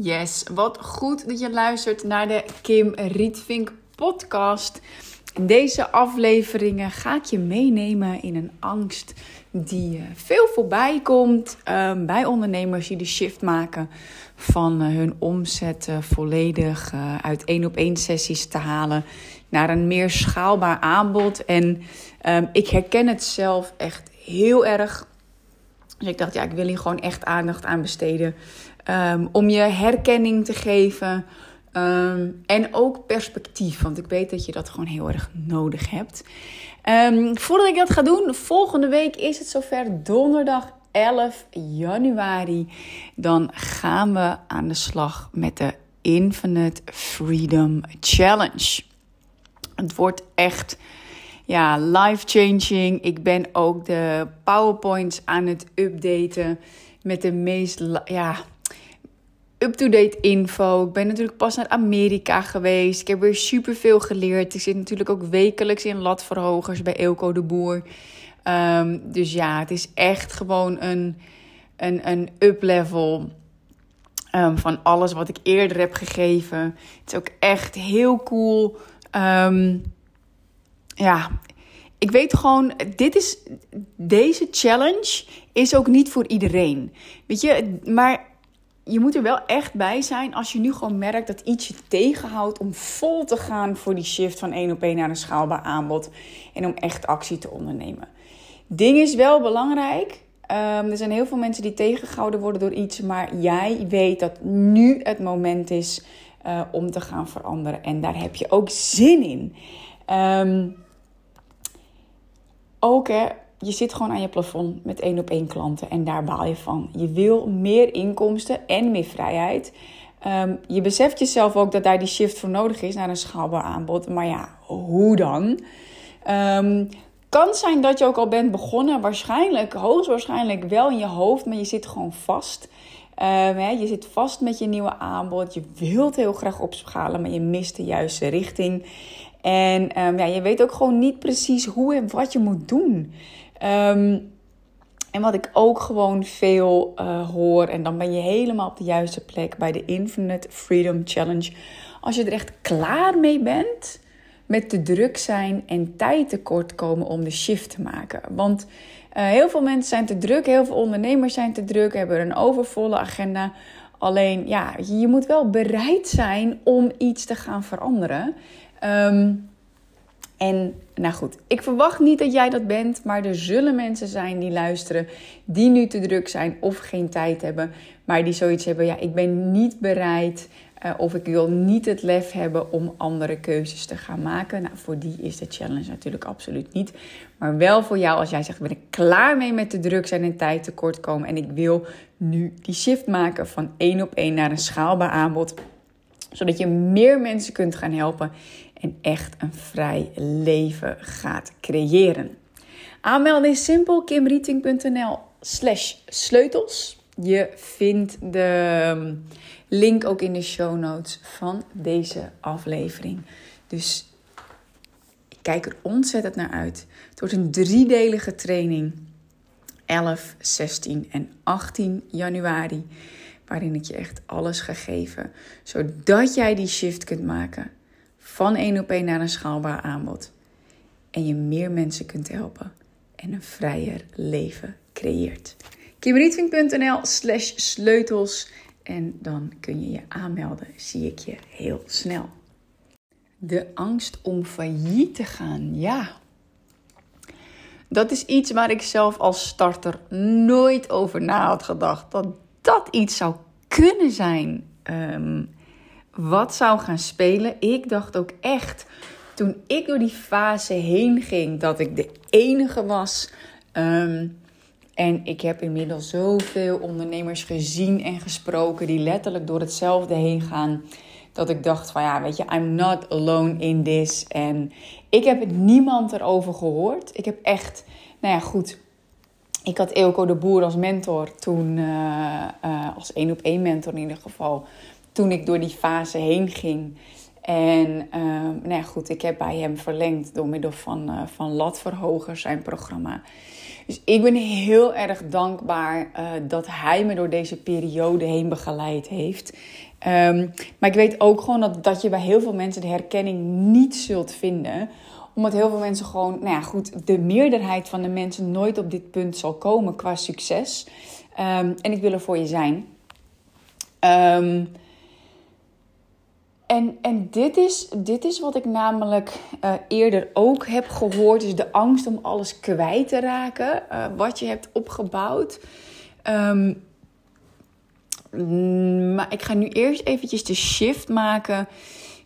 Yes, wat goed dat je luistert naar de Kim Rietvink podcast. In deze afleveringen ga ik je meenemen in een angst die eh, veel voorbij komt ehm, bij ondernemers die de shift maken van eh, hun omzet volledig uh, uit één op één sessies te halen naar een meer schaalbaar aanbod. En ehm, ik herken het zelf echt heel erg. Dus ik dacht, ja, ik wil hier gewoon echt aandacht aan besteden. Ehm, om je herkenning te geven. Ehm, en ook perspectief, want ik weet dat je dat gewoon heel erg nodig hebt. Um, voordat ik dat ga doen, volgende week is het zover donderdag 11 januari. Dan gaan we aan de slag met de Infinite Freedom Challenge. Het wordt echt ja, life-changing. Ik ben ook de PowerPoints aan het updaten met de meest ja, up-to-date info. Ik ben natuurlijk pas naar Amerika geweest. Ik heb weer superveel geleerd. Ik zit natuurlijk ook wekelijks in latverhogers bij Eelco de Boer. Um, dus ja, het is echt gewoon een, een, een up-level um, van alles wat ik eerder heb gegeven. Het is ook echt heel cool. Um, ja, ik weet gewoon, dit is, deze challenge is ook niet voor iedereen. Weet je, maar je moet er wel echt bij zijn als je nu gewoon merkt dat iets je tegenhoudt om vol te gaan voor die shift van één op één naar een schaalbaar aanbod en om echt actie te ondernemen. Ding is wel belangrijk. Um, er zijn heel veel mensen die tegengehouden worden door iets, maar jij weet dat nu het moment is uh, om te gaan veranderen en daar heb je ook zin in. Um, ook je zit gewoon aan je plafond met één op één klanten en daar baal je van. Je wil meer inkomsten en meer vrijheid. Um, je beseft jezelf ook dat daar die shift voor nodig is naar een schaalbaar aanbod. Maar ja, hoe dan? Um, kan zijn dat je ook al bent begonnen. Waarschijnlijk, hoogstwaarschijnlijk wel in je hoofd, maar je zit gewoon vast. Hè, je zit vast met je nieuwe aanbod. Je wilt heel graag opschalen, maar je mist de juiste richting. En ja, je weet ook gewoon niet precies hoe en wat je moet doen. Um, en wat ik ook gewoon veel uh, hoor, en dan ben je helemaal op de juiste plek bij de Infinite Freedom Challenge. Als je er echt klaar mee bent met te druk zijn en tijd tekort komen om de shift te maken. Want uh, heel veel mensen zijn te druk, heel veel ondernemers zijn te druk, hebben een overvolle agenda. Alleen ja, je moet wel bereid zijn om iets te gaan veranderen. Um, en nou goed, ik verwacht niet dat jij dat bent, maar er zullen mensen zijn die luisteren, die nu te druk zijn of geen tijd hebben, maar die zoiets hebben: ja, ik ben niet bereid uh, of ik wil niet het lef hebben om andere keuzes te gaan maken. Nou, voor die is de challenge natuurlijk absoluut niet, maar wel voor jou als jij zegt: ben ik klaar mee met te druk zijn en tijd tekort komen en ik wil nu die shift maken van één op één naar een schaalbaar aanbod zodat je meer mensen kunt gaan helpen en echt een vrij leven gaat creëren. Aanmelden is simpel, kimrieting.nl slash sleutels. Je vindt de ehm, link ook in de show notes van deze aflevering. Dus ik kijk er ontzettend naar uit. Het wordt een driedelige training. 11, 16 en 18 januari waarin ik je echt alles ga geven, zodat jij die shift kunt maken van één op één naar een schaalbaar aanbod en je meer mensen kunt helpen en een vrijer leven creëert. kimrietvink.nl slash sleutels en dan kun je je aanmelden, zie ik je heel snel. De angst om failliet te gaan, ja. Dat is iets waar ik zelf als starter nooit over na had gedacht. Dat dat iets zou kunnen zijn um, wat zou gaan spelen. Ik dacht ook echt, toen ik door die fase heen ging, dat ik de enige was. Um, en ik heb inmiddels zoveel ondernemers gezien en gesproken die letterlijk door hetzelfde heen gaan. Dat ik dacht van ja, weet je, I'm not alone in this. En ik heb niemand erover gehoord. Ik heb echt, nou ja, goed ik had Eelco de Boer als mentor toen, uh, uh, als één op één mentor in ieder geval, toen ik door die fase heen ging. En uh, nou ja, goed, ik heb bij hem verlengd door middel van, van latverhoger zijn programma. Dus ik ben heel erg dankbaar uh, dat hij me door deze periode heen begeleid heeft. Um, maar ik weet ook gewoon dat, dat je bij heel veel mensen de herkenning niet zult vinden omdat heel veel mensen gewoon, nou ja, goed, de meerderheid van de mensen nooit op dit punt zal komen qua succes. Um, en ik wil er voor je zijn. En, en dit, is, dit is wat ik namelijk uh, eerder ook heb gehoord. Is de angst om alles kwijt te raken. Uh, wat je hebt opgebouwd. Um, maar ik ga nu eerst eventjes de shift maken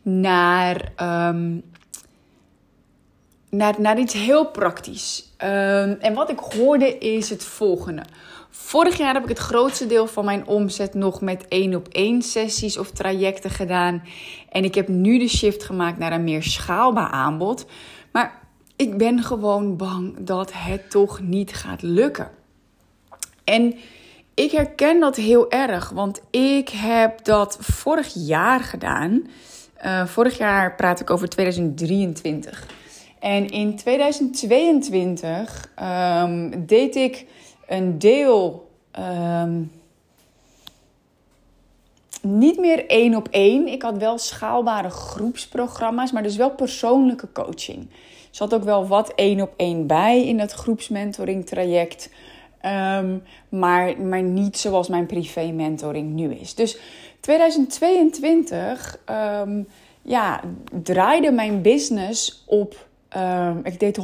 naar, um, naar, naar iets heel praktisch. Um, en wat ik hoorde is het volgende. Vorig jaar heb ik het grootste deel van mijn omzet nog met één op één sessies of trajecten gedaan. En ik heb nu de shift gemaakt naar een meer schaalbaar aanbod. Maar ik ben gewoon bang dat het toch niet gaat lukken. En ik herken dat heel erg, want ik heb dat vorig jaar gedaan. Uh, vorig jaar praat ik over 2023. En in 2022 um, ehm, deed ik een deel um, niet meer één op één. Ik had wel schaalbare groepsprogramma's, maar dus wel persoonlijke coaching. Er zat ook wel wat één op één bij in dat groepsmentoring traject. Um, maar, maar niet zoals mijn privé mentoring nu is. Dus 2022 um, ja, draaide mijn business op Uh, ik deed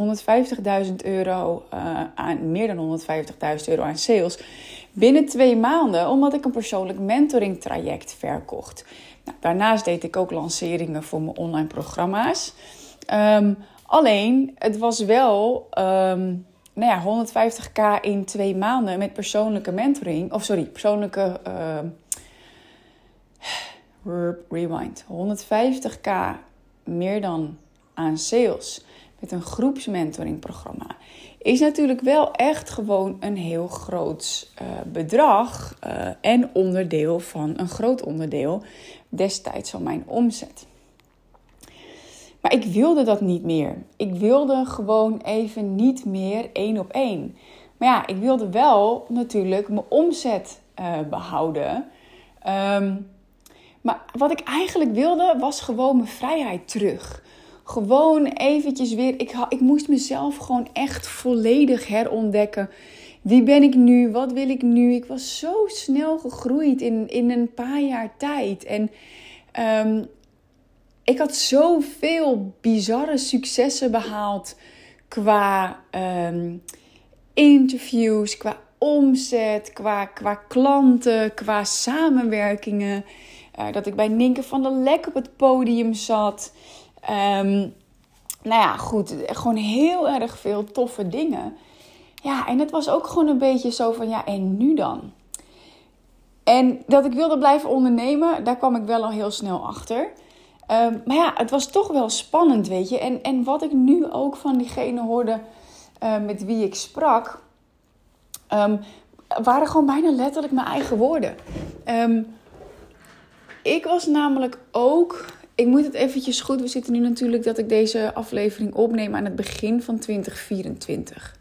150.000 euro uh, aan, meer dan 150.000 euro aan sales binnen twee maanden, omdat ik een persoonlijk mentoring traject verkocht. Nou, daarnaast deed ik ook lanceringen voor mijn online programma's. Um, alleen, het was wel um, nou ja, 150k in twee maanden met persoonlijke mentoring. Of sorry, persoonlijke. Rewind. 150k meer dan aan sales een groepsmentoringprogramma, is natuurlijk wel echt gewoon een heel groot uh, bedrag uh, en onderdeel van een groot onderdeel destijds van mijn omzet. Maar ik wilde dat niet meer. Ik wilde gewoon even niet meer één op één. Maar ja, ik wilde wel natuurlijk mijn omzet uh, behouden. Um, maar wat ik eigenlijk wilde was gewoon mijn vrijheid terug gewoon eventjes weer. Ik, ik moest mezelf gewoon echt volledig herontdekken. Wie ben ik nu? Wat wil ik nu? Ik was zo snel gegroeid in, in een paar jaar tijd. En um, ik had zoveel bizarre successen behaald qua um, interviews, qua omzet, qua, qua klanten, qua samenwerkingen. Uh, dat ik bij Ninke van der Lek op het podium zat. Um, nou ja, goed. Gewoon heel erg veel toffe dingen. Ja, en het was ook gewoon een beetje zo van, ja, en nu dan? En dat ik wilde blijven ondernemen, daar kwam ik wel al heel snel achter. Um, maar ja, het was toch wel spannend, weet je. En, en wat ik nu ook van diegene hoorde uh, met wie ik sprak, um, waren gewoon bijna letterlijk mijn eigen woorden. Ik was namelijk ook ik moet het eventjes goed. We zitten nu natuurlijk dat ik deze aflevering opneem aan het begin van 2024.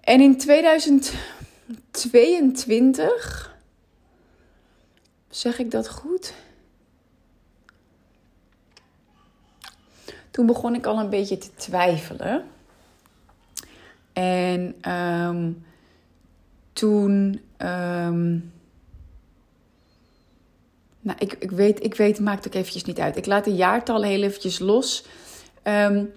En in 2022. Zeg ik dat goed? Toen begon ik al een beetje te twijfelen. En um, toen. Um, ik, ik, weet, ik weet, maakt ook eventjes niet uit. Ik laat de jaartallen heel eventjes los. Um,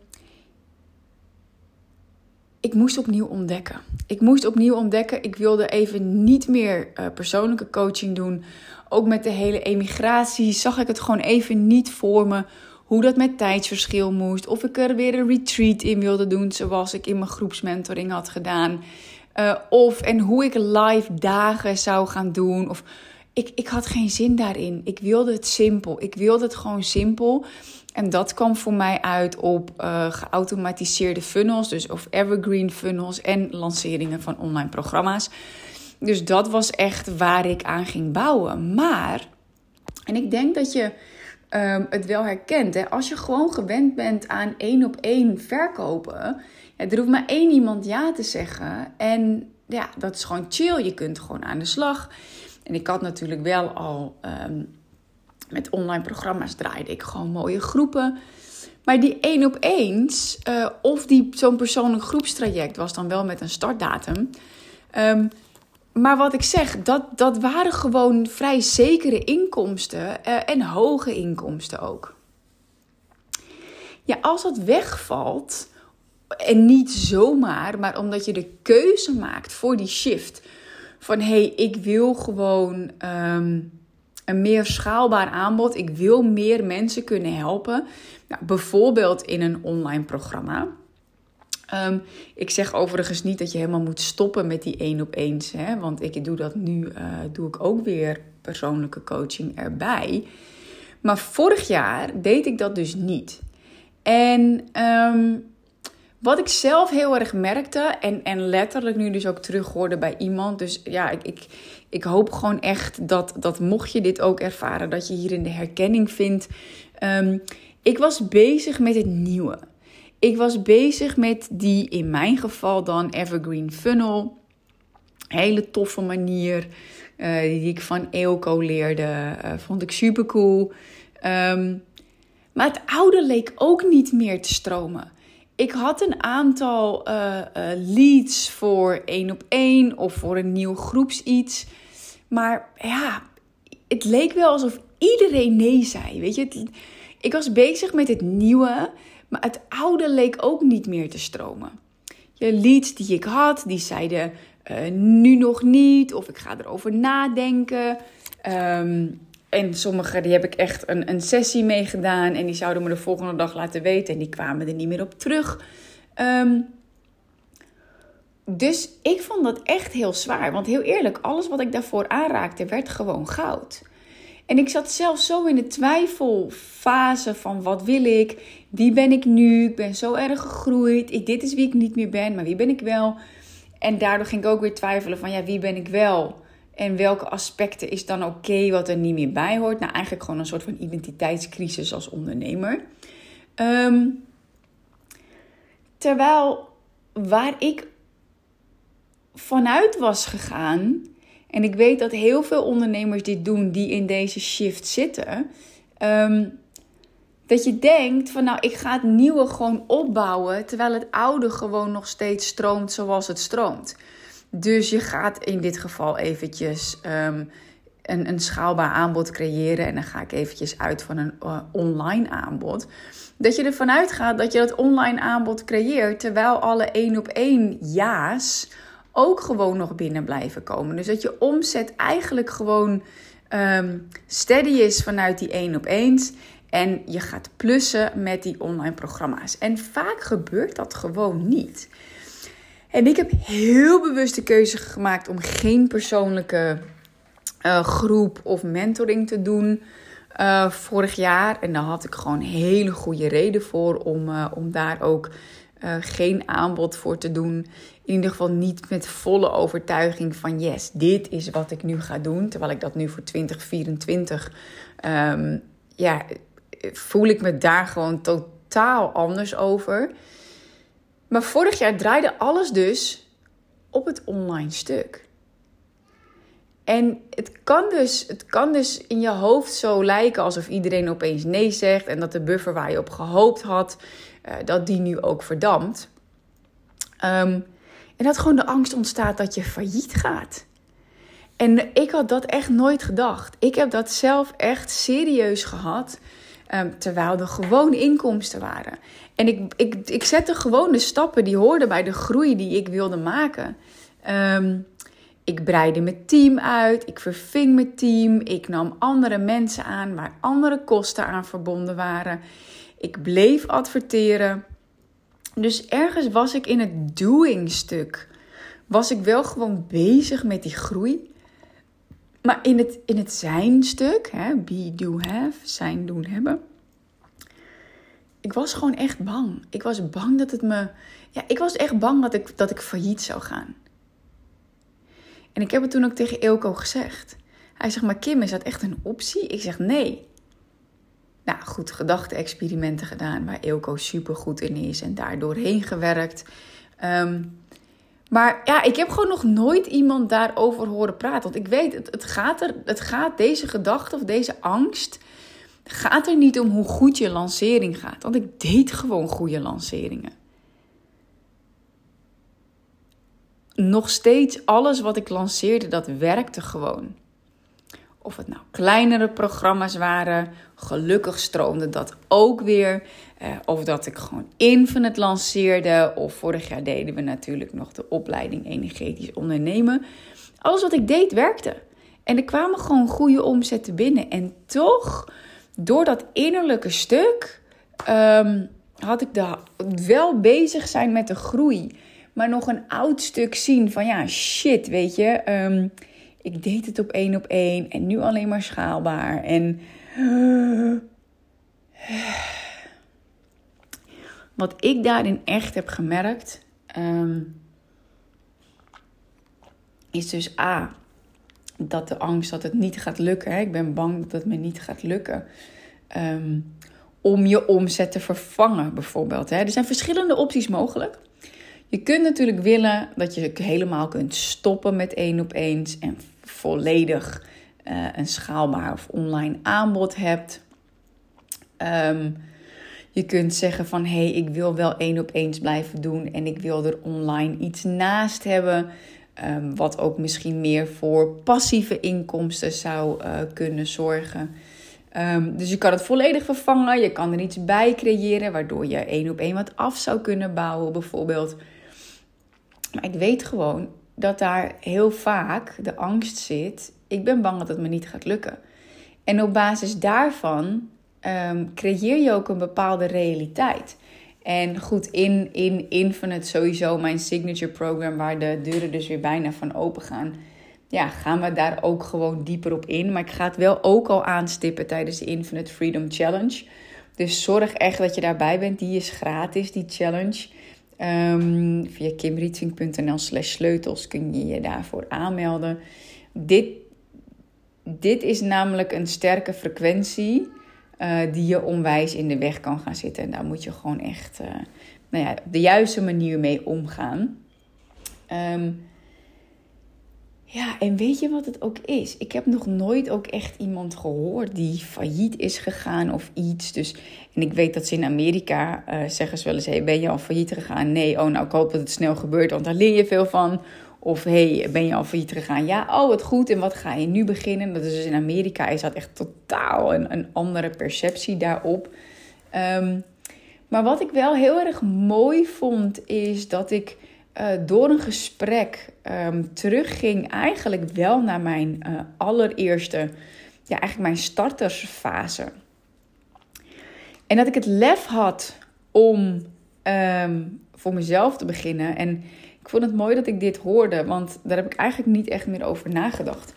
ik moest opnieuw ontdekken. Ik moest opnieuw ontdekken. Ik wilde even niet meer uh, persoonlijke coaching doen. Ook met de hele emigratie zag ik het gewoon even niet voor me. Hoe dat met tijdsverschil moest. Of ik er weer een retreat in wilde doen, zoals ik in mijn groepsmentoring had gedaan. Uh, of en hoe ik live dagen zou gaan doen. Of ik, ik had geen zin daarin. Ik wilde het simpel. Ik wilde het gewoon simpel. En dat kwam voor mij uit op uh, geautomatiseerde funnels, dus of evergreen funnels en lanceringen van online programma's. Dus dat was echt waar ik aan ging bouwen. Maar, en ik denk dat je um, het wel herkent. Hè? Als je gewoon gewend bent aan één op één verkopen, ja, er hoeft maar één iemand ja te zeggen. En ja, dat is gewoon chill. Je kunt gewoon aan de slag. En ik had natuurlijk wel al um, met online programma's draaide ik gewoon mooie groepen. Maar die één op eens, uh, of die zo'n persoonlijk groepstraject was dan wel met een startdatum. Um, maar wat ik zeg, dat, dat waren gewoon vrij zekere inkomsten uh, en hoge inkomsten ook. Ja, als dat wegvalt, en niet zomaar, maar omdat je de keuze maakt voor die shift. Van hey, ik wil gewoon um, een meer schaalbaar aanbod. Ik wil meer mensen kunnen helpen. Nou, bijvoorbeeld in een online programma. Um, ik zeg overigens niet dat je helemaal moet stoppen met die één op eens. Hè? Want ik doe dat nu, uh, doe ik ook weer persoonlijke coaching erbij. Maar vorig jaar deed ik dat dus niet. En um, wat ik zelf heel erg merkte, en, en letterlijk nu dus ook terug hoorde bij iemand. Dus ja, ik, ik, ik hoop gewoon echt dat, dat mocht je dit ook ervaren, dat je hierin de herkenning vindt. Um, ik was bezig met het nieuwe. Ik was bezig met die, in mijn geval dan, Evergreen Funnel. Hele toffe manier uh, die ik van Eelco leerde. Uh, vond ik super cool. Um, maar het oude leek ook niet meer te stromen ik had een aantal uh, uh, leads voor één op één of voor een nieuw groeps iets. Maar ja, het leek wel alsof iedereen nee zei. Weet je, ik was bezig met het nieuwe, maar het oude leek ook niet meer te stromen. Je leads die ik had, die zeiden uh, nu nog niet, of ik ga erover nadenken. Um, en sommige die heb ik echt een, een sessie mee gedaan. En die zouden me de volgende dag laten weten. En die kwamen er niet meer op terug. Um, dus ik vond dat echt heel zwaar. Want heel eerlijk, alles wat ik daarvoor aanraakte, werd gewoon goud. En ik zat zelf zo in de twijfelfase van wat wil ik? Wie ben ik nu? Ik ben zo erg gegroeid. Dit is wie ik niet meer ben, maar wie ben ik wel? En daardoor ging ik ook weer twijfelen van ja, wie ben ik wel? En welke aspecten is dan oké wat er niet meer bij hoort? Nou, eigenlijk gewoon een soort van identiteitscrisis als ondernemer. Um, terwijl waar ik vanuit was gegaan, en ik weet dat heel veel ondernemers dit doen die in deze shift zitten. Um, dat je denkt van nou, ik ga het nieuwe gewoon opbouwen, terwijl het oude gewoon nog steeds stroomt zoals het stroomt. Dus je gaat in dit geval eventjes um, een, een schaalbaar aanbod creëren. En dan ga ik eventjes uit van een uh, online aanbod. Dat je ervan uitgaat dat je dat online aanbod creëert, terwijl alle één op één ja's ook gewoon nog binnen blijven komen. Dus dat je omzet eigenlijk gewoon um, steady is vanuit die één op eens. En je gaat plussen met die online programma's. En vaak gebeurt dat gewoon niet. En ik heb heel bewust de keuze gemaakt om geen persoonlijke uh, groep of mentoring te doen uh, vorig jaar. En daar had ik gewoon hele goede reden voor om, uh, om daar ook geen aanbod voor te doen. In ieder geval niet met volle overtuiging van yes, dit is wat ik nu ga doen. Terwijl ik dat nu voor 2024, um, ehm, ja, voel ik me daar gewoon totaal anders over. Maar vorig jaar draaide alles dus op het online stuk. En het kan, dus, het kan dus in je hoofd zo lijken alsof iedereen opeens nee zegt en dat de buffer waar je op gehoopt had, uh, dat die nu ook verdampt. Um, en dat gewoon de angst ontstaat dat je failliet gaat. En ik had dat echt nooit gedacht. Ik heb dat zelf echt serieus gehad. Um, terwijl er gewoon inkomsten waren. En ik, ik, ik zette gewoon de stappen die hoorden bij de groei die ik wilde maken. Um, ik breidde mijn team uit, ik verving mijn team, ik nam andere mensen aan waar andere kosten aan verbonden waren. Ik bleef adverteren. Dus ergens was ik in het doing stuk. Was ik wel gewoon bezig met die groei. Maar in het, in het zijn stuk, hè, be, do, have, zijn, doen, hebben ik was gewoon echt bang. Ik was bang dat het me. Ja, ik was echt bang dat ik, dat ik failliet zou gaan. En ik heb het toen ook tegen Eelco gezegd. Hij zegt, maar Kim, is dat echt een optie? Ik zeg, nee. nou goed, gedachte-experimenten gedaan waar Eelco super goed in is en daar doorheen gewerkt. Ehm, maar ja, ik heb gewoon nog nooit iemand daarover horen praten. Want ik weet, het, het, gaat er, het gaat deze gedachte of deze angst. gaat er niet om hoe goed je lancering gaat. Want ik deed gewoon goede lanceringen. Nog steeds alles wat ik lanceerde, dat werkte gewoon. Of het nou kleinere programma's waren, gelukkig stroomde dat ook weer. Uh, of dat ik gewoon Infinite lanceerde. Of vorig jaar deden we natuurlijk nog de opleiding Energetisch Ondernemen. Alles wat ik deed werkte. En er kwamen gewoon goede omzetten binnen. En toch, door dat innerlijke stuk, um, had ik de, wel bezig zijn met de groei. Maar nog een oud stuk zien van ja, shit, weet je. Um, ik deed het op één op één en nu alleen maar schaalbaar. En wat ik daarin echt heb gemerkt, ehm, is dus A, dat de angst dat het niet gaat lukken. Hè? Ik ben bang dat het me niet gaat lukken. Ehm, om je omzet te vervangen, bijvoorbeeld. Hè? Er zijn verschillende opties mogelijk. Je kunt natuurlijk willen dat je helemaal kunt stoppen met één op eens en volledig uh, een schaalbaar of online aanbod hebt. Ehm, je kunt zeggen van hé, hey, ik wil wel één op eens blijven doen en ik wil er online iets naast hebben. Um, wat ook misschien meer voor passieve inkomsten zou uh, kunnen zorgen. Um, dus je kan het volledig vervangen. Je kan er iets bij creëren, waardoor je één op één wat af zou kunnen bouwen, bijvoorbeeld. Maar ik weet gewoon dat daar heel vaak de angst zit. Ik ben bang dat het me niet gaat lukken. En op basis daarvan um, creëer je ook een bepaalde realiteit. En goed, in, in Infinite sowieso, mijn signature program, waar de deuren dus weer bijna van open gaan. Ja, gaan we daar ook gewoon dieper op in. Maar ik ga het wel ook al aanstippen tijdens de Infinite Freedom Challenge. Dus zorg echt dat je daarbij bent. Die is gratis, die challenge. Um, via kimrietvink.nl slash sleutels kun je je daarvoor aanmelden. Dit, dit is namelijk een sterke frequentie uh, die je onwijs in de weg kan gaan zitten. En daar moet je gewoon echt uh, nou ja, op de juiste manier mee omgaan. Um, ja, en weet je wat het ook is? Ik heb nog nooit ook echt iemand gehoord die failliet is gegaan of iets. Dus, en ik weet dat ze in Amerika uh, zeggen ze wel eens: ben je al failliet gegaan? Nee, oh nou, ik hoop dat het snel gebeurt, want daar leer je veel van. Of hey, ben je al failliet gegaan? Ja, oh wat goed. En wat ga je nu beginnen? Dat is dus in Amerika is dat echt totaal een, een andere perceptie daarop. Um, maar wat ik wel heel erg mooi vond, is dat ik uh, door een gesprek um, terugging eigenlijk wel naar mijn uh, allereerste, ja, eigenlijk mijn startersfase. En dat ik het lef had om um, voor mezelf te beginnen. En ik vond het mooi dat ik dit hoorde, want daar heb ik eigenlijk niet echt meer over nagedacht.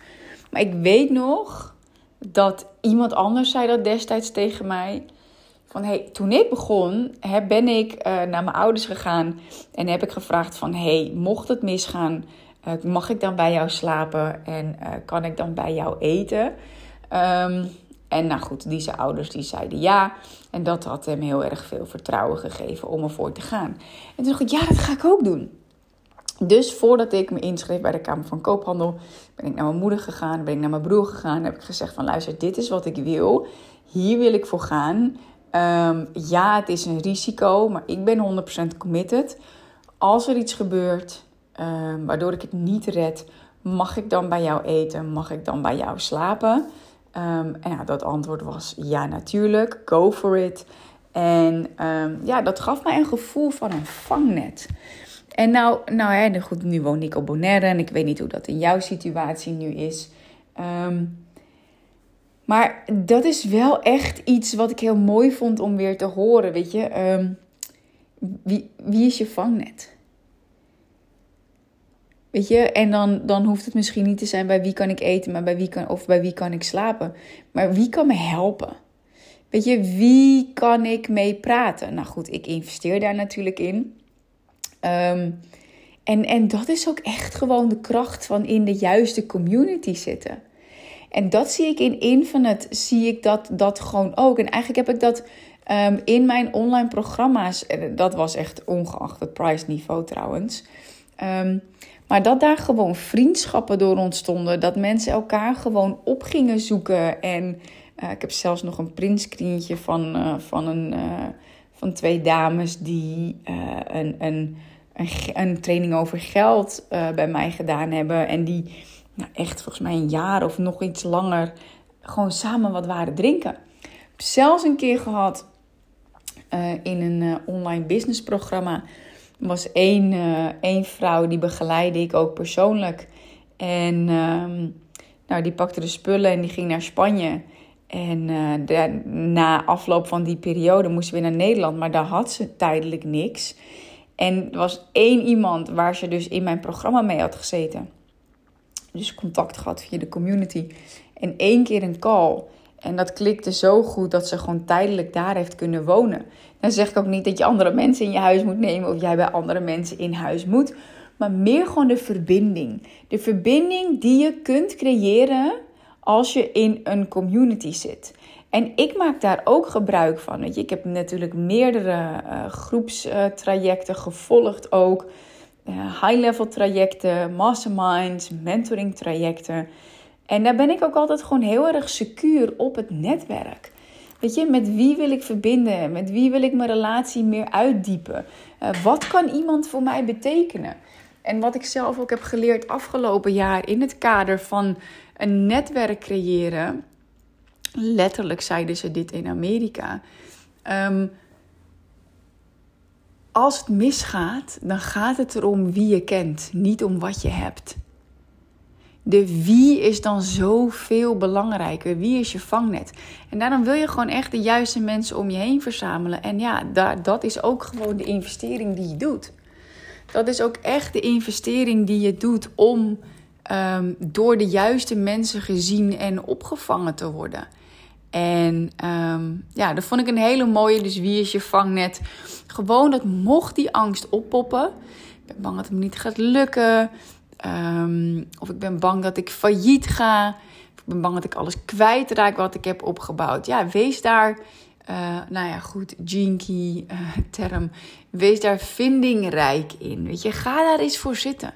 Maar ik weet nog dat iemand anders zei dat destijds tegen mij toen ik begon, ben ik uh, naar mijn ouders gegaan en heb ik gevraagd van hey, mocht het misgaan, uh, mag ik dan bij jou slapen en uh, kan ik dan bij jou eten? Um, en nou goed, deze ouders die zeiden ja. En dat had hem heel erg veel vertrouwen gegeven om ervoor te gaan. En toen dacht ik, ja, dat ga ik ook doen. Dus voordat ik me inschreef bij de Kamer van Koophandel, ben ik naar mijn moeder gegaan, ben ik naar mijn broer gegaan. Heb ik gezegd van luister, dit is wat ik wil. Hier wil ik voor gaan. Um, ja, het is een risico, maar ik ben 100% committed. Als er iets gebeurt um, waardoor ik het niet red, mag ik dan bij jou eten? Mag ik dan bij jou slapen? Um, en ja, dat antwoord was ja, natuurlijk. Go for it. En ja, dat gaf mij een gevoel van een vangnet. En nou, nou ja, goed, nu woon ik op Bonaire en ik weet niet hoe dat in jouw situatie nu is. Maar dat is wel echt iets wat ik heel mooi vond om weer te horen. Weet je, ehm, wie, wie is je vangnet? Weet je, en dan, dan hoeft het misschien niet te zijn bij wie kan ik eten, maar bij wie kan, of bij wie kan ik slapen. Maar wie kan me helpen? Weet je, wie kan ik mee praten? Nou goed, ik investeer daar natuurlijk in. Um, en, en dat is ook echt gewoon de kracht van in de juiste community zitten. En dat zie ik in Infinite, zie ik dat, dat gewoon ook. En eigenlijk heb ik dat ehm, in mijn online programma's, dat was echt ongeacht het prijsniveau trouwens. Um, maar dat daar gewoon vriendschappen door ontstonden. Dat mensen elkaar gewoon op gingen zoeken. En uh, ik heb zelfs nog een printscreentje van, uh, van, een, uh, van twee dames die een, een, een, training over geld bij mij gedaan hebben. En die nou, echt volgens mij een jaar of nog iets langer gewoon samen wat waren drinken. Heb zelfs een keer gehad in een online business programma was één, uh, één vrouw die begeleidde ik ook persoonlijk. En uh, nou, die pakte de spullen en die ging naar Spanje. En uh, na afloop van die periode moesten we naar Nederland, maar daar had ze tijdelijk niks. En er was één iemand waar ze dus in mijn programma mee had gezeten. Dus contact gehad via de community. En één keer een call. En dat klikte zo goed dat ze gewoon tijdelijk daar heeft kunnen wonen. Dan zeg ik ook niet dat je andere mensen in je huis moet nemen of jij bij andere mensen in huis moet. Maar meer gewoon de verbinding. De verbinding die je kunt creëren als je in een community zit. En ik maak daar ook gebruik van. Weet je, ik heb natuurlijk meerdere uh, groepstrajecten gevolgd ook. Uh, high-level trajecten, masterminds, mentoring trajecten. En daar ben ik ook altijd gewoon heel erg secuur op het netwerk. Weet je, met wie wil ik verbinden? Met wie wil ik mijn relatie meer uitdiepen? Uh, wat kan iemand voor mij betekenen? En wat ik zelf ook heb geleerd afgelopen jaar in het kader van een netwerk creëren. Letterlijk zeiden ze dit in Amerika. Um, als het misgaat, dan gaat het erom wie je kent, niet om wat je hebt. De wie is dan zoveel belangrijker. Wie is je vangnet? En daarom wil je gewoon echt de juiste mensen om je heen verzamelen. En ja, dat is ook gewoon de investering die je doet. Dat is ook echt de investering die je doet om um, door de juiste mensen gezien en opgevangen te worden. En um, ja, dat vond ik een hele mooie. Dus wie is je vangnet? Gewoon dat mocht die angst oppoppen. Ik ben bang dat het niet gaat lukken. Um, of ik ben bang dat ik failliet ga. Of ik ben bang dat ik alles kwijtraak wat ik heb opgebouwd. Ja, wees daar, uh, nou ja, goed, jinky uh, term. Wees daar vindingrijk in. Weet je, ga daar eens voor zitten.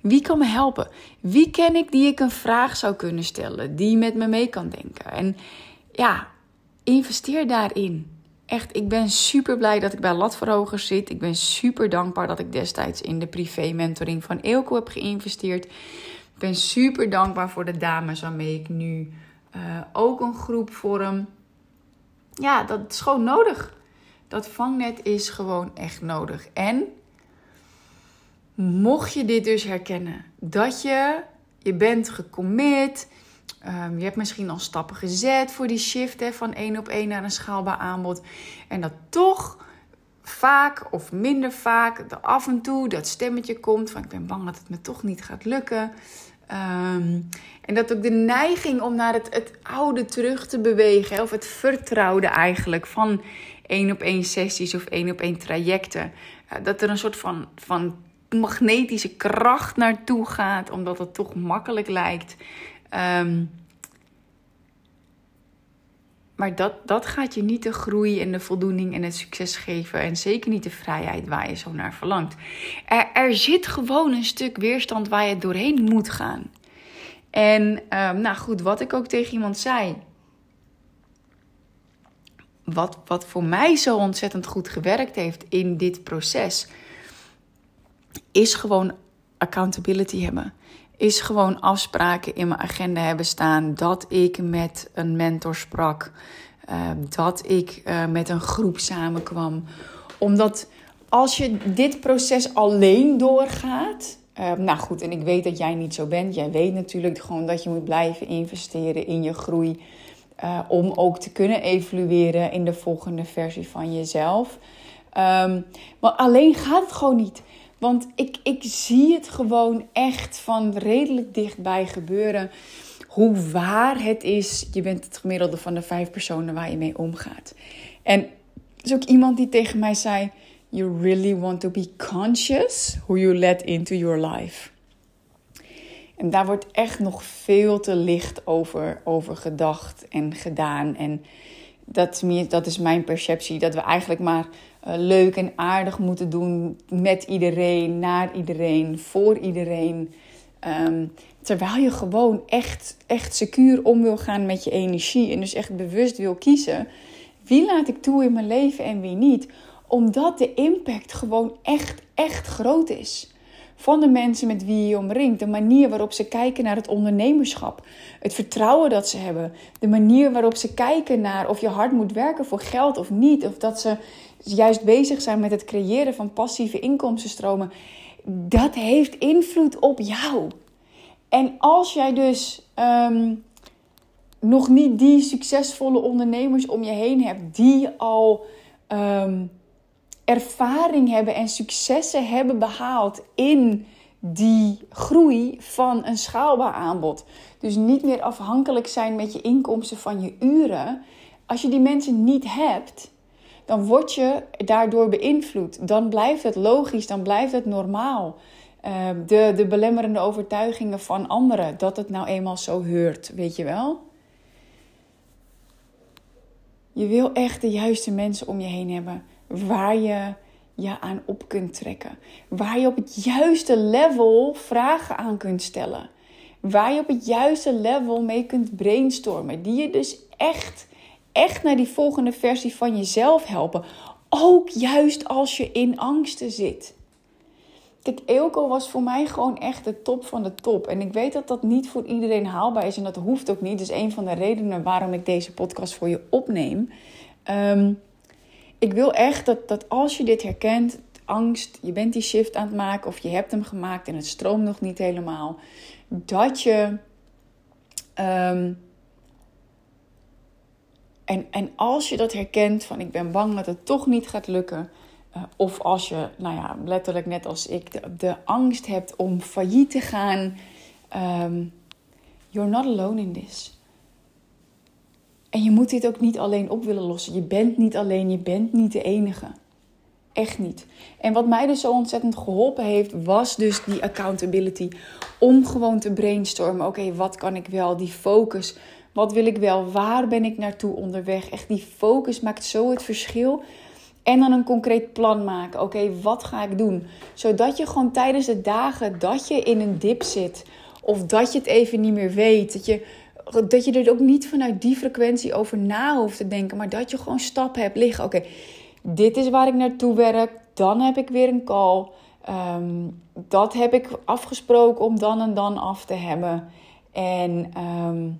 Wie kan me helpen? Wie ken ik die ik een vraag zou kunnen stellen? Die met me mee kan denken? En ja, investeer daarin echt, ik ben super blij dat ik bij Latverhogers zit. Ik ben super dankbaar dat ik destijds in de privé-mentoring van Eelco heb geïnvesteerd. Ik ben super dankbaar voor de dames waarmee ik nu uh, ook een groep vorm. Ja, dat is gewoon nodig. Dat vangnet is gewoon echt nodig. En mocht je dit dus herkennen, dat je, je bent gecommit, Um, je hebt misschien al stappen gezet voor die shift hè, van één op één naar een schaalbaar aanbod. En dat toch vaak of minder vaak, de af en toe dat stemmetje komt van ik ben bang dat het me toch niet gaat lukken. Um, en dat ook de neiging om naar het, het oude terug te bewegen, of het vertrouwde eigenlijk van één op één sessies of één op één trajecten. Uh, dat er een soort van, van magnetische kracht naartoe gaat, omdat het toch makkelijk lijkt. Um, maar dat, dat gaat je niet de groei en de voldoening en het succes geven. En zeker niet de vrijheid waar je zo naar verlangt. Er, er zit gewoon een stuk weerstand waar je doorheen moet gaan. En um, nou goed, wat ik ook tegen iemand zei. Wat, wat voor mij zo ontzettend goed gewerkt heeft in dit proces. Is gewoon accountability hebben is gewoon afspraken in mijn agenda hebben staan. Dat ik met een mentor sprak. Uh, dat ik uh, met een groep samenkwam. Omdat als je dit proces alleen doorgaat. Uh, nou goed, en ik weet dat jij niet zo bent. Jij weet natuurlijk gewoon dat je moet blijven investeren in je groei. om ook te kunnen evolueren in de volgende versie van jezelf. Um, maar alleen gaat het gewoon niet. Want ik, ik zie het gewoon echt van redelijk dichtbij gebeuren. Hoe waar het is. Je bent het gemiddelde van de vijf personen waar je mee omgaat. En er is ook iemand die tegen mij zei: You really want to be conscious who you let into your life. En daar wordt echt nog veel te licht over, over gedacht en gedaan. En dat, dat is mijn perceptie. Dat we eigenlijk maar leuk en aardig moeten doen met iedereen, naar iedereen, voor iedereen. Um, terwijl je gewoon echt, echt secuur om wil gaan met je energie. En dus echt bewust wil kiezen. Wie laat ik toe in mijn leven en wie niet? Omdat de impact gewoon echt, echt groot is van de mensen met wie je omringt. De manier waarop ze kijken naar het ondernemerschap. Het vertrouwen dat ze hebben. De manier waarop ze kijken naar of je hard moet werken voor geld of niet. Of dat ze juist bezig zijn met het creëren van passieve inkomstenstromen. Dat heeft invloed op jou. En als jij dus ehm, nog niet die succesvolle ondernemers om je heen hebt die al ehm, ervaring hebben en successen hebben behaald in die groei van een schaalbaar aanbod. Dus niet meer afhankelijk zijn met je inkomsten van je uren. Als je die mensen niet hebt, dan word je daardoor beïnvloed. Dan blijft het logisch, dan blijft het normaal. Ehm, de, de belemmerende overtuigingen van anderen, dat het nou eenmaal zo heurt, weet je wel? Je wil echt de juiste mensen om je heen hebben waar je je aan op kunt trekken. Waar je op het juiste level vragen aan kunt stellen. Waar je op het juiste level mee kunt brainstormen. Die je dus echt, echt naar die volgende versie van jezelf helpen. Ook juist als je in angsten zit. Kijk, Eelco was voor mij gewoon echt de top van de top. En ik weet dat dat niet voor iedereen haalbaar is en dat hoeft ook niet. Is een van de redenen waarom ik deze podcast voor je opneem. Um, ik wil echt dat, dat als je dit herkent, angst, je bent die shift aan het maken of je hebt hem gemaakt en het stroomt nog niet helemaal, dat je. Ehm, en, en als je dat herkent van ik ben bang dat het toch niet gaat lukken. Uh, of als je, nou ja, letterlijk net als ik, de, angst hebt om failliet te gaan. Um, you're not alone in this. En je moet dit ook niet alleen op willen lossen. Je bent niet alleen, je bent niet de enige. Echt niet. En wat mij dus zo ontzettend geholpen heeft, was dus die accountability. Om gewoon te brainstormen. Oké, wat kan ik wel? Die focus. Wat wil ik wel? Waar ben ik naartoe onderweg? Echt die focus maakt zo het verschil. En dan een concreet plan maken. Oké, wat ga ik doen? Zodat je gewoon tijdens de dagen dat je in een dip zit. Of dat je het even niet meer weet. Dat je dat je er ook niet vanuit die frequentie over na hoeft te denken, maar dat je gewoon stappen hebt liggen. Oké, dit is waar ik naartoe werk. Dan heb ik weer een call. Ehm, dat heb ik afgesproken om dan en dan af te hebben. En ehm,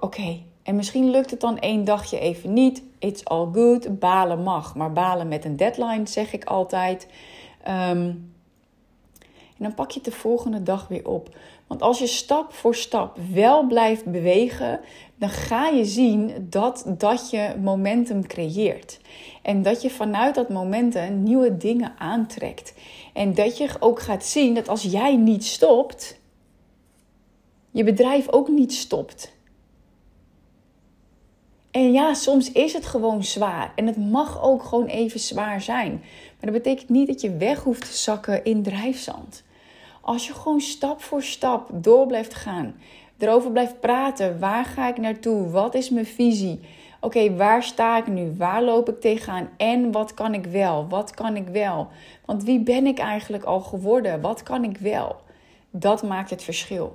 oké, en misschien lukt het dan één dagje even niet. It's all good. Balen mag, maar balen met een deadline zeg ik altijd. Um, en dan pak je het de volgende dag weer op. Want als je stap voor stap wel blijft bewegen, dan ga je zien dat, dat je momentum creëert. En dat je vanuit dat momentum nieuwe dingen aantrekt. En dat je ook gaat zien dat als jij niet stopt, je bedrijf ook niet stopt. En ja, soms is het gewoon zwaar. En het mag ook gewoon even zwaar zijn. Maar dat betekent niet dat je weg hoeft te zakken in drijfzand. Als je gewoon stap voor stap door blijft gaan, erover blijft praten, waar ga ik naartoe? Wat is mijn visie? Oké, waar sta ik nu? Waar loop ik tegenaan? En wat kan ik wel? Wat kan ik wel? Want wie ben ik eigenlijk al geworden? Wat kan ik wel? Dat maakt het verschil.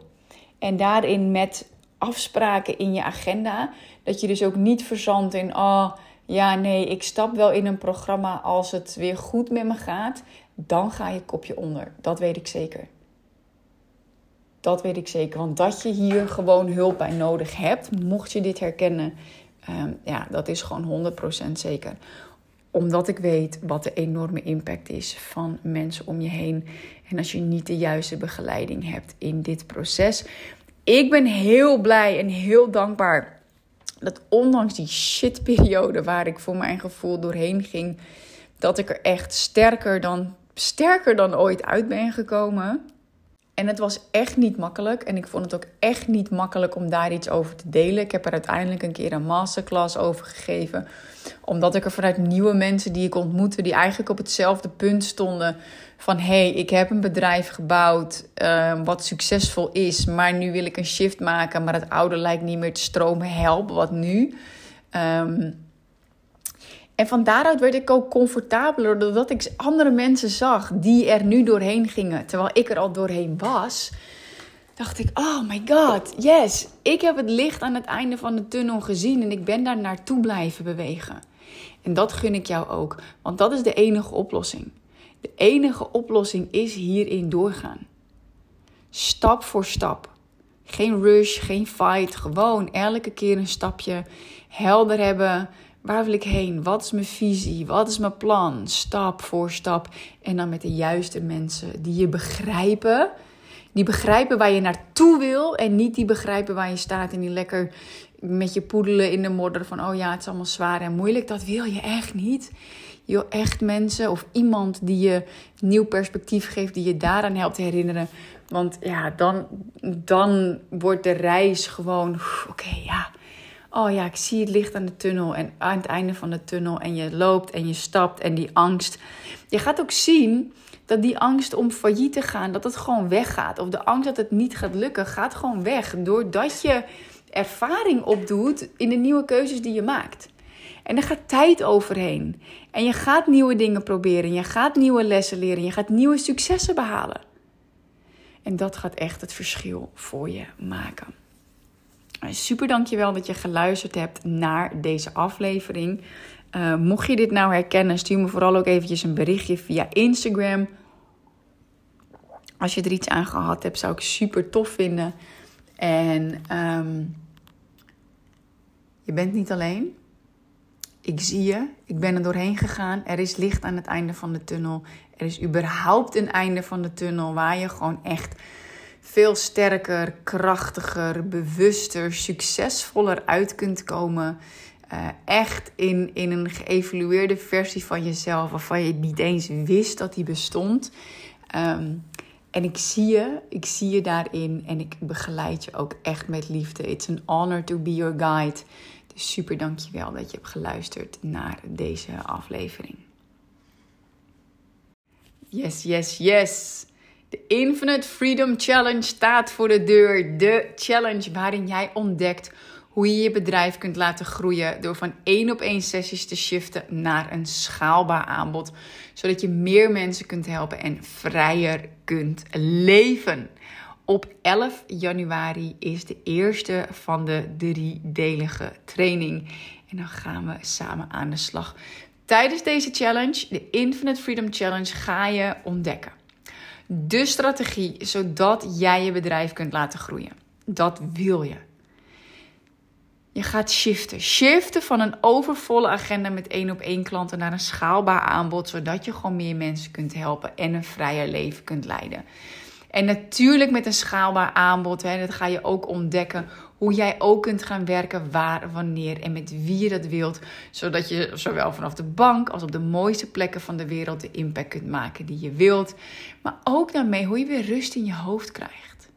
En daarin met afspraken in je agenda, dat je dus ook niet verzandt in, oh ja, nee, ik stap wel in een programma als het weer goed met me gaat. Dan ga je kopje onder. Dat weet ik zeker. Dat weet ik zeker. Want dat je hier gewoon hulp bij nodig hebt, mocht je dit herkennen, um, ja, dat is gewoon 100% zeker. Omdat ik weet wat de enorme impact is van mensen om je heen. En als je niet de juiste begeleiding hebt in dit proces. Ik ben heel blij en heel dankbaar dat ondanks die shitperiode waar ik voor mijn gevoel doorheen ging, dat ik er echt sterker dan, sterker dan ooit uit ben gekomen. En het was echt niet makkelijk. En ik vond het ook echt niet makkelijk om daar iets over te delen. Ik heb er uiteindelijk een keer een masterclass over gegeven. Omdat ik er vanuit nieuwe mensen die ik ontmoette, die eigenlijk op hetzelfde punt stonden, van hey, ik heb een bedrijf gebouwd uh, wat succesvol is, maar nu wil ik een shift maken, maar het oude lijkt niet meer te stromen. Help, wat nu? Um, en van daaruit werd ik ook comfortabeler doordat ik andere mensen zag die er nu doorheen gingen, terwijl ik er al doorheen was. Dacht ik, oh my god, yes, ik heb het licht aan het einde van de tunnel gezien en ik ben daar naartoe blijven bewegen. En dat gun ik jou ook, want dat is de enige oplossing. De enige oplossing is hierin doorgaan. Stap voor stap. Geen rush, geen fight. Gewoon elke keer een stapje helder hebben. Waar wil ik heen? Wat is mijn visie? Wat is mijn plan? Stap voor stap. En dan met de juiste mensen die je begrijpen. Die begrijpen waar je naartoe wil. En niet die begrijpen waar je staat. En die lekker met je poedelen in de modder. Van oh ja, het is allemaal zwaar en moeilijk. Dat wil je echt niet joh, echt mensen of iemand die je nieuw perspectief geeft, die je daaraan helpt herinneren. Want ja, dan, dan wordt de reis gewoon, oké, ja. Oh ja, ik zie het licht aan de tunnel en aan het einde van de tunnel. En je loopt en je stapt en die angst. Je gaat ook zien dat die angst om failliet te gaan, dat het gewoon weggaat. Of de angst dat het niet gaat lukken, gaat gewoon weg. Doordat je ervaring opdoet in de nieuwe keuzes die je maakt. En er gaat tijd overheen. En je gaat nieuwe dingen proberen. Je gaat nieuwe lessen leren. Je gaat nieuwe successen behalen. En dat gaat echt het verschil voor je maken. Super dankjewel dat je geluisterd hebt naar deze aflevering. Uh, mocht je dit nou herkennen, stuur me vooral ook eventjes een berichtje via Instagram. Als je er iets aan gehad hebt, zou ik super tof vinden. En um, je bent niet alleen. Ik zie je, ik ben er doorheen gegaan. Er is licht aan het einde van de tunnel. Er is überhaupt een einde van de tunnel waar je gewoon echt veel sterker, krachtiger, bewuster, succesvoller uit kunt komen. Uh, echt in, in een geëvalueerde versie van jezelf, waarvan je niet eens wist dat die bestond. Um, en ik zie je, ik zie je daarin en ik begeleid je ook echt met liefde. It's an honor to be your guide. Super dankjewel dat je hebt geluisterd naar deze aflevering. Yes, yes, yes. De Infinite Freedom Challenge staat voor de deur. De challenge waarin jij ontdekt hoe je je bedrijf kunt laten groeien door van één op één sessies te shiften naar een schaalbaar aanbod, zodat je meer mensen kunt helpen en vrijer kunt leven. Op 11 januari is de eerste van de driedelige training. En dan gaan we samen aan de slag. Tijdens deze challenge, de Infinite Freedom Challenge, ga je ontdekken de strategie zodat jij je bedrijf kunt laten groeien. Dat wil je. Je gaat shiften. Shiften van een overvolle agenda met één op één klanten naar een schaalbaar aanbod, zodat je gewoon meer mensen kunt helpen en een vrijer leven kunt leiden. En natuurlijk met een schaalbaar aanbod, hè, dat ga je ook ontdekken hoe jij ook kunt gaan werken waar, wanneer en met wie je dat wilt. Zodat je zowel vanaf de bank als op de mooiste plekken van de wereld de impact kunt maken die je wilt. Maar ook daarmee hoe je weer rust in je hoofd krijgt.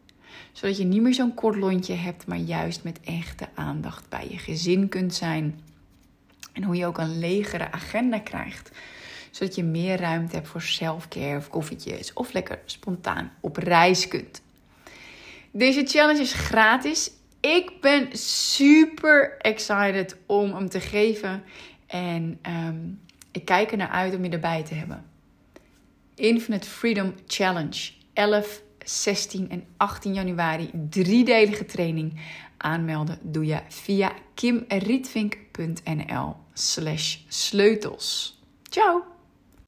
Zodat je niet meer zo'n kort lontje hebt, maar juist met echte aandacht bij je gezin kunt zijn. En hoe je ook een legere agenda krijgt zodat je meer ruimte hebt voor self-care of koffietjes of lekker spontaan op reis kunt. Deze challenge is gratis. Ik ben super excited om hem te geven. En ehm, ik kijk er naar uit om je erbij te hebben. Infinite Freedom Challenge. 11, 16 en 18 januari. Driedelige training. Aanmelden doe je via kimrietvink.nl slash sleutels. Ciao!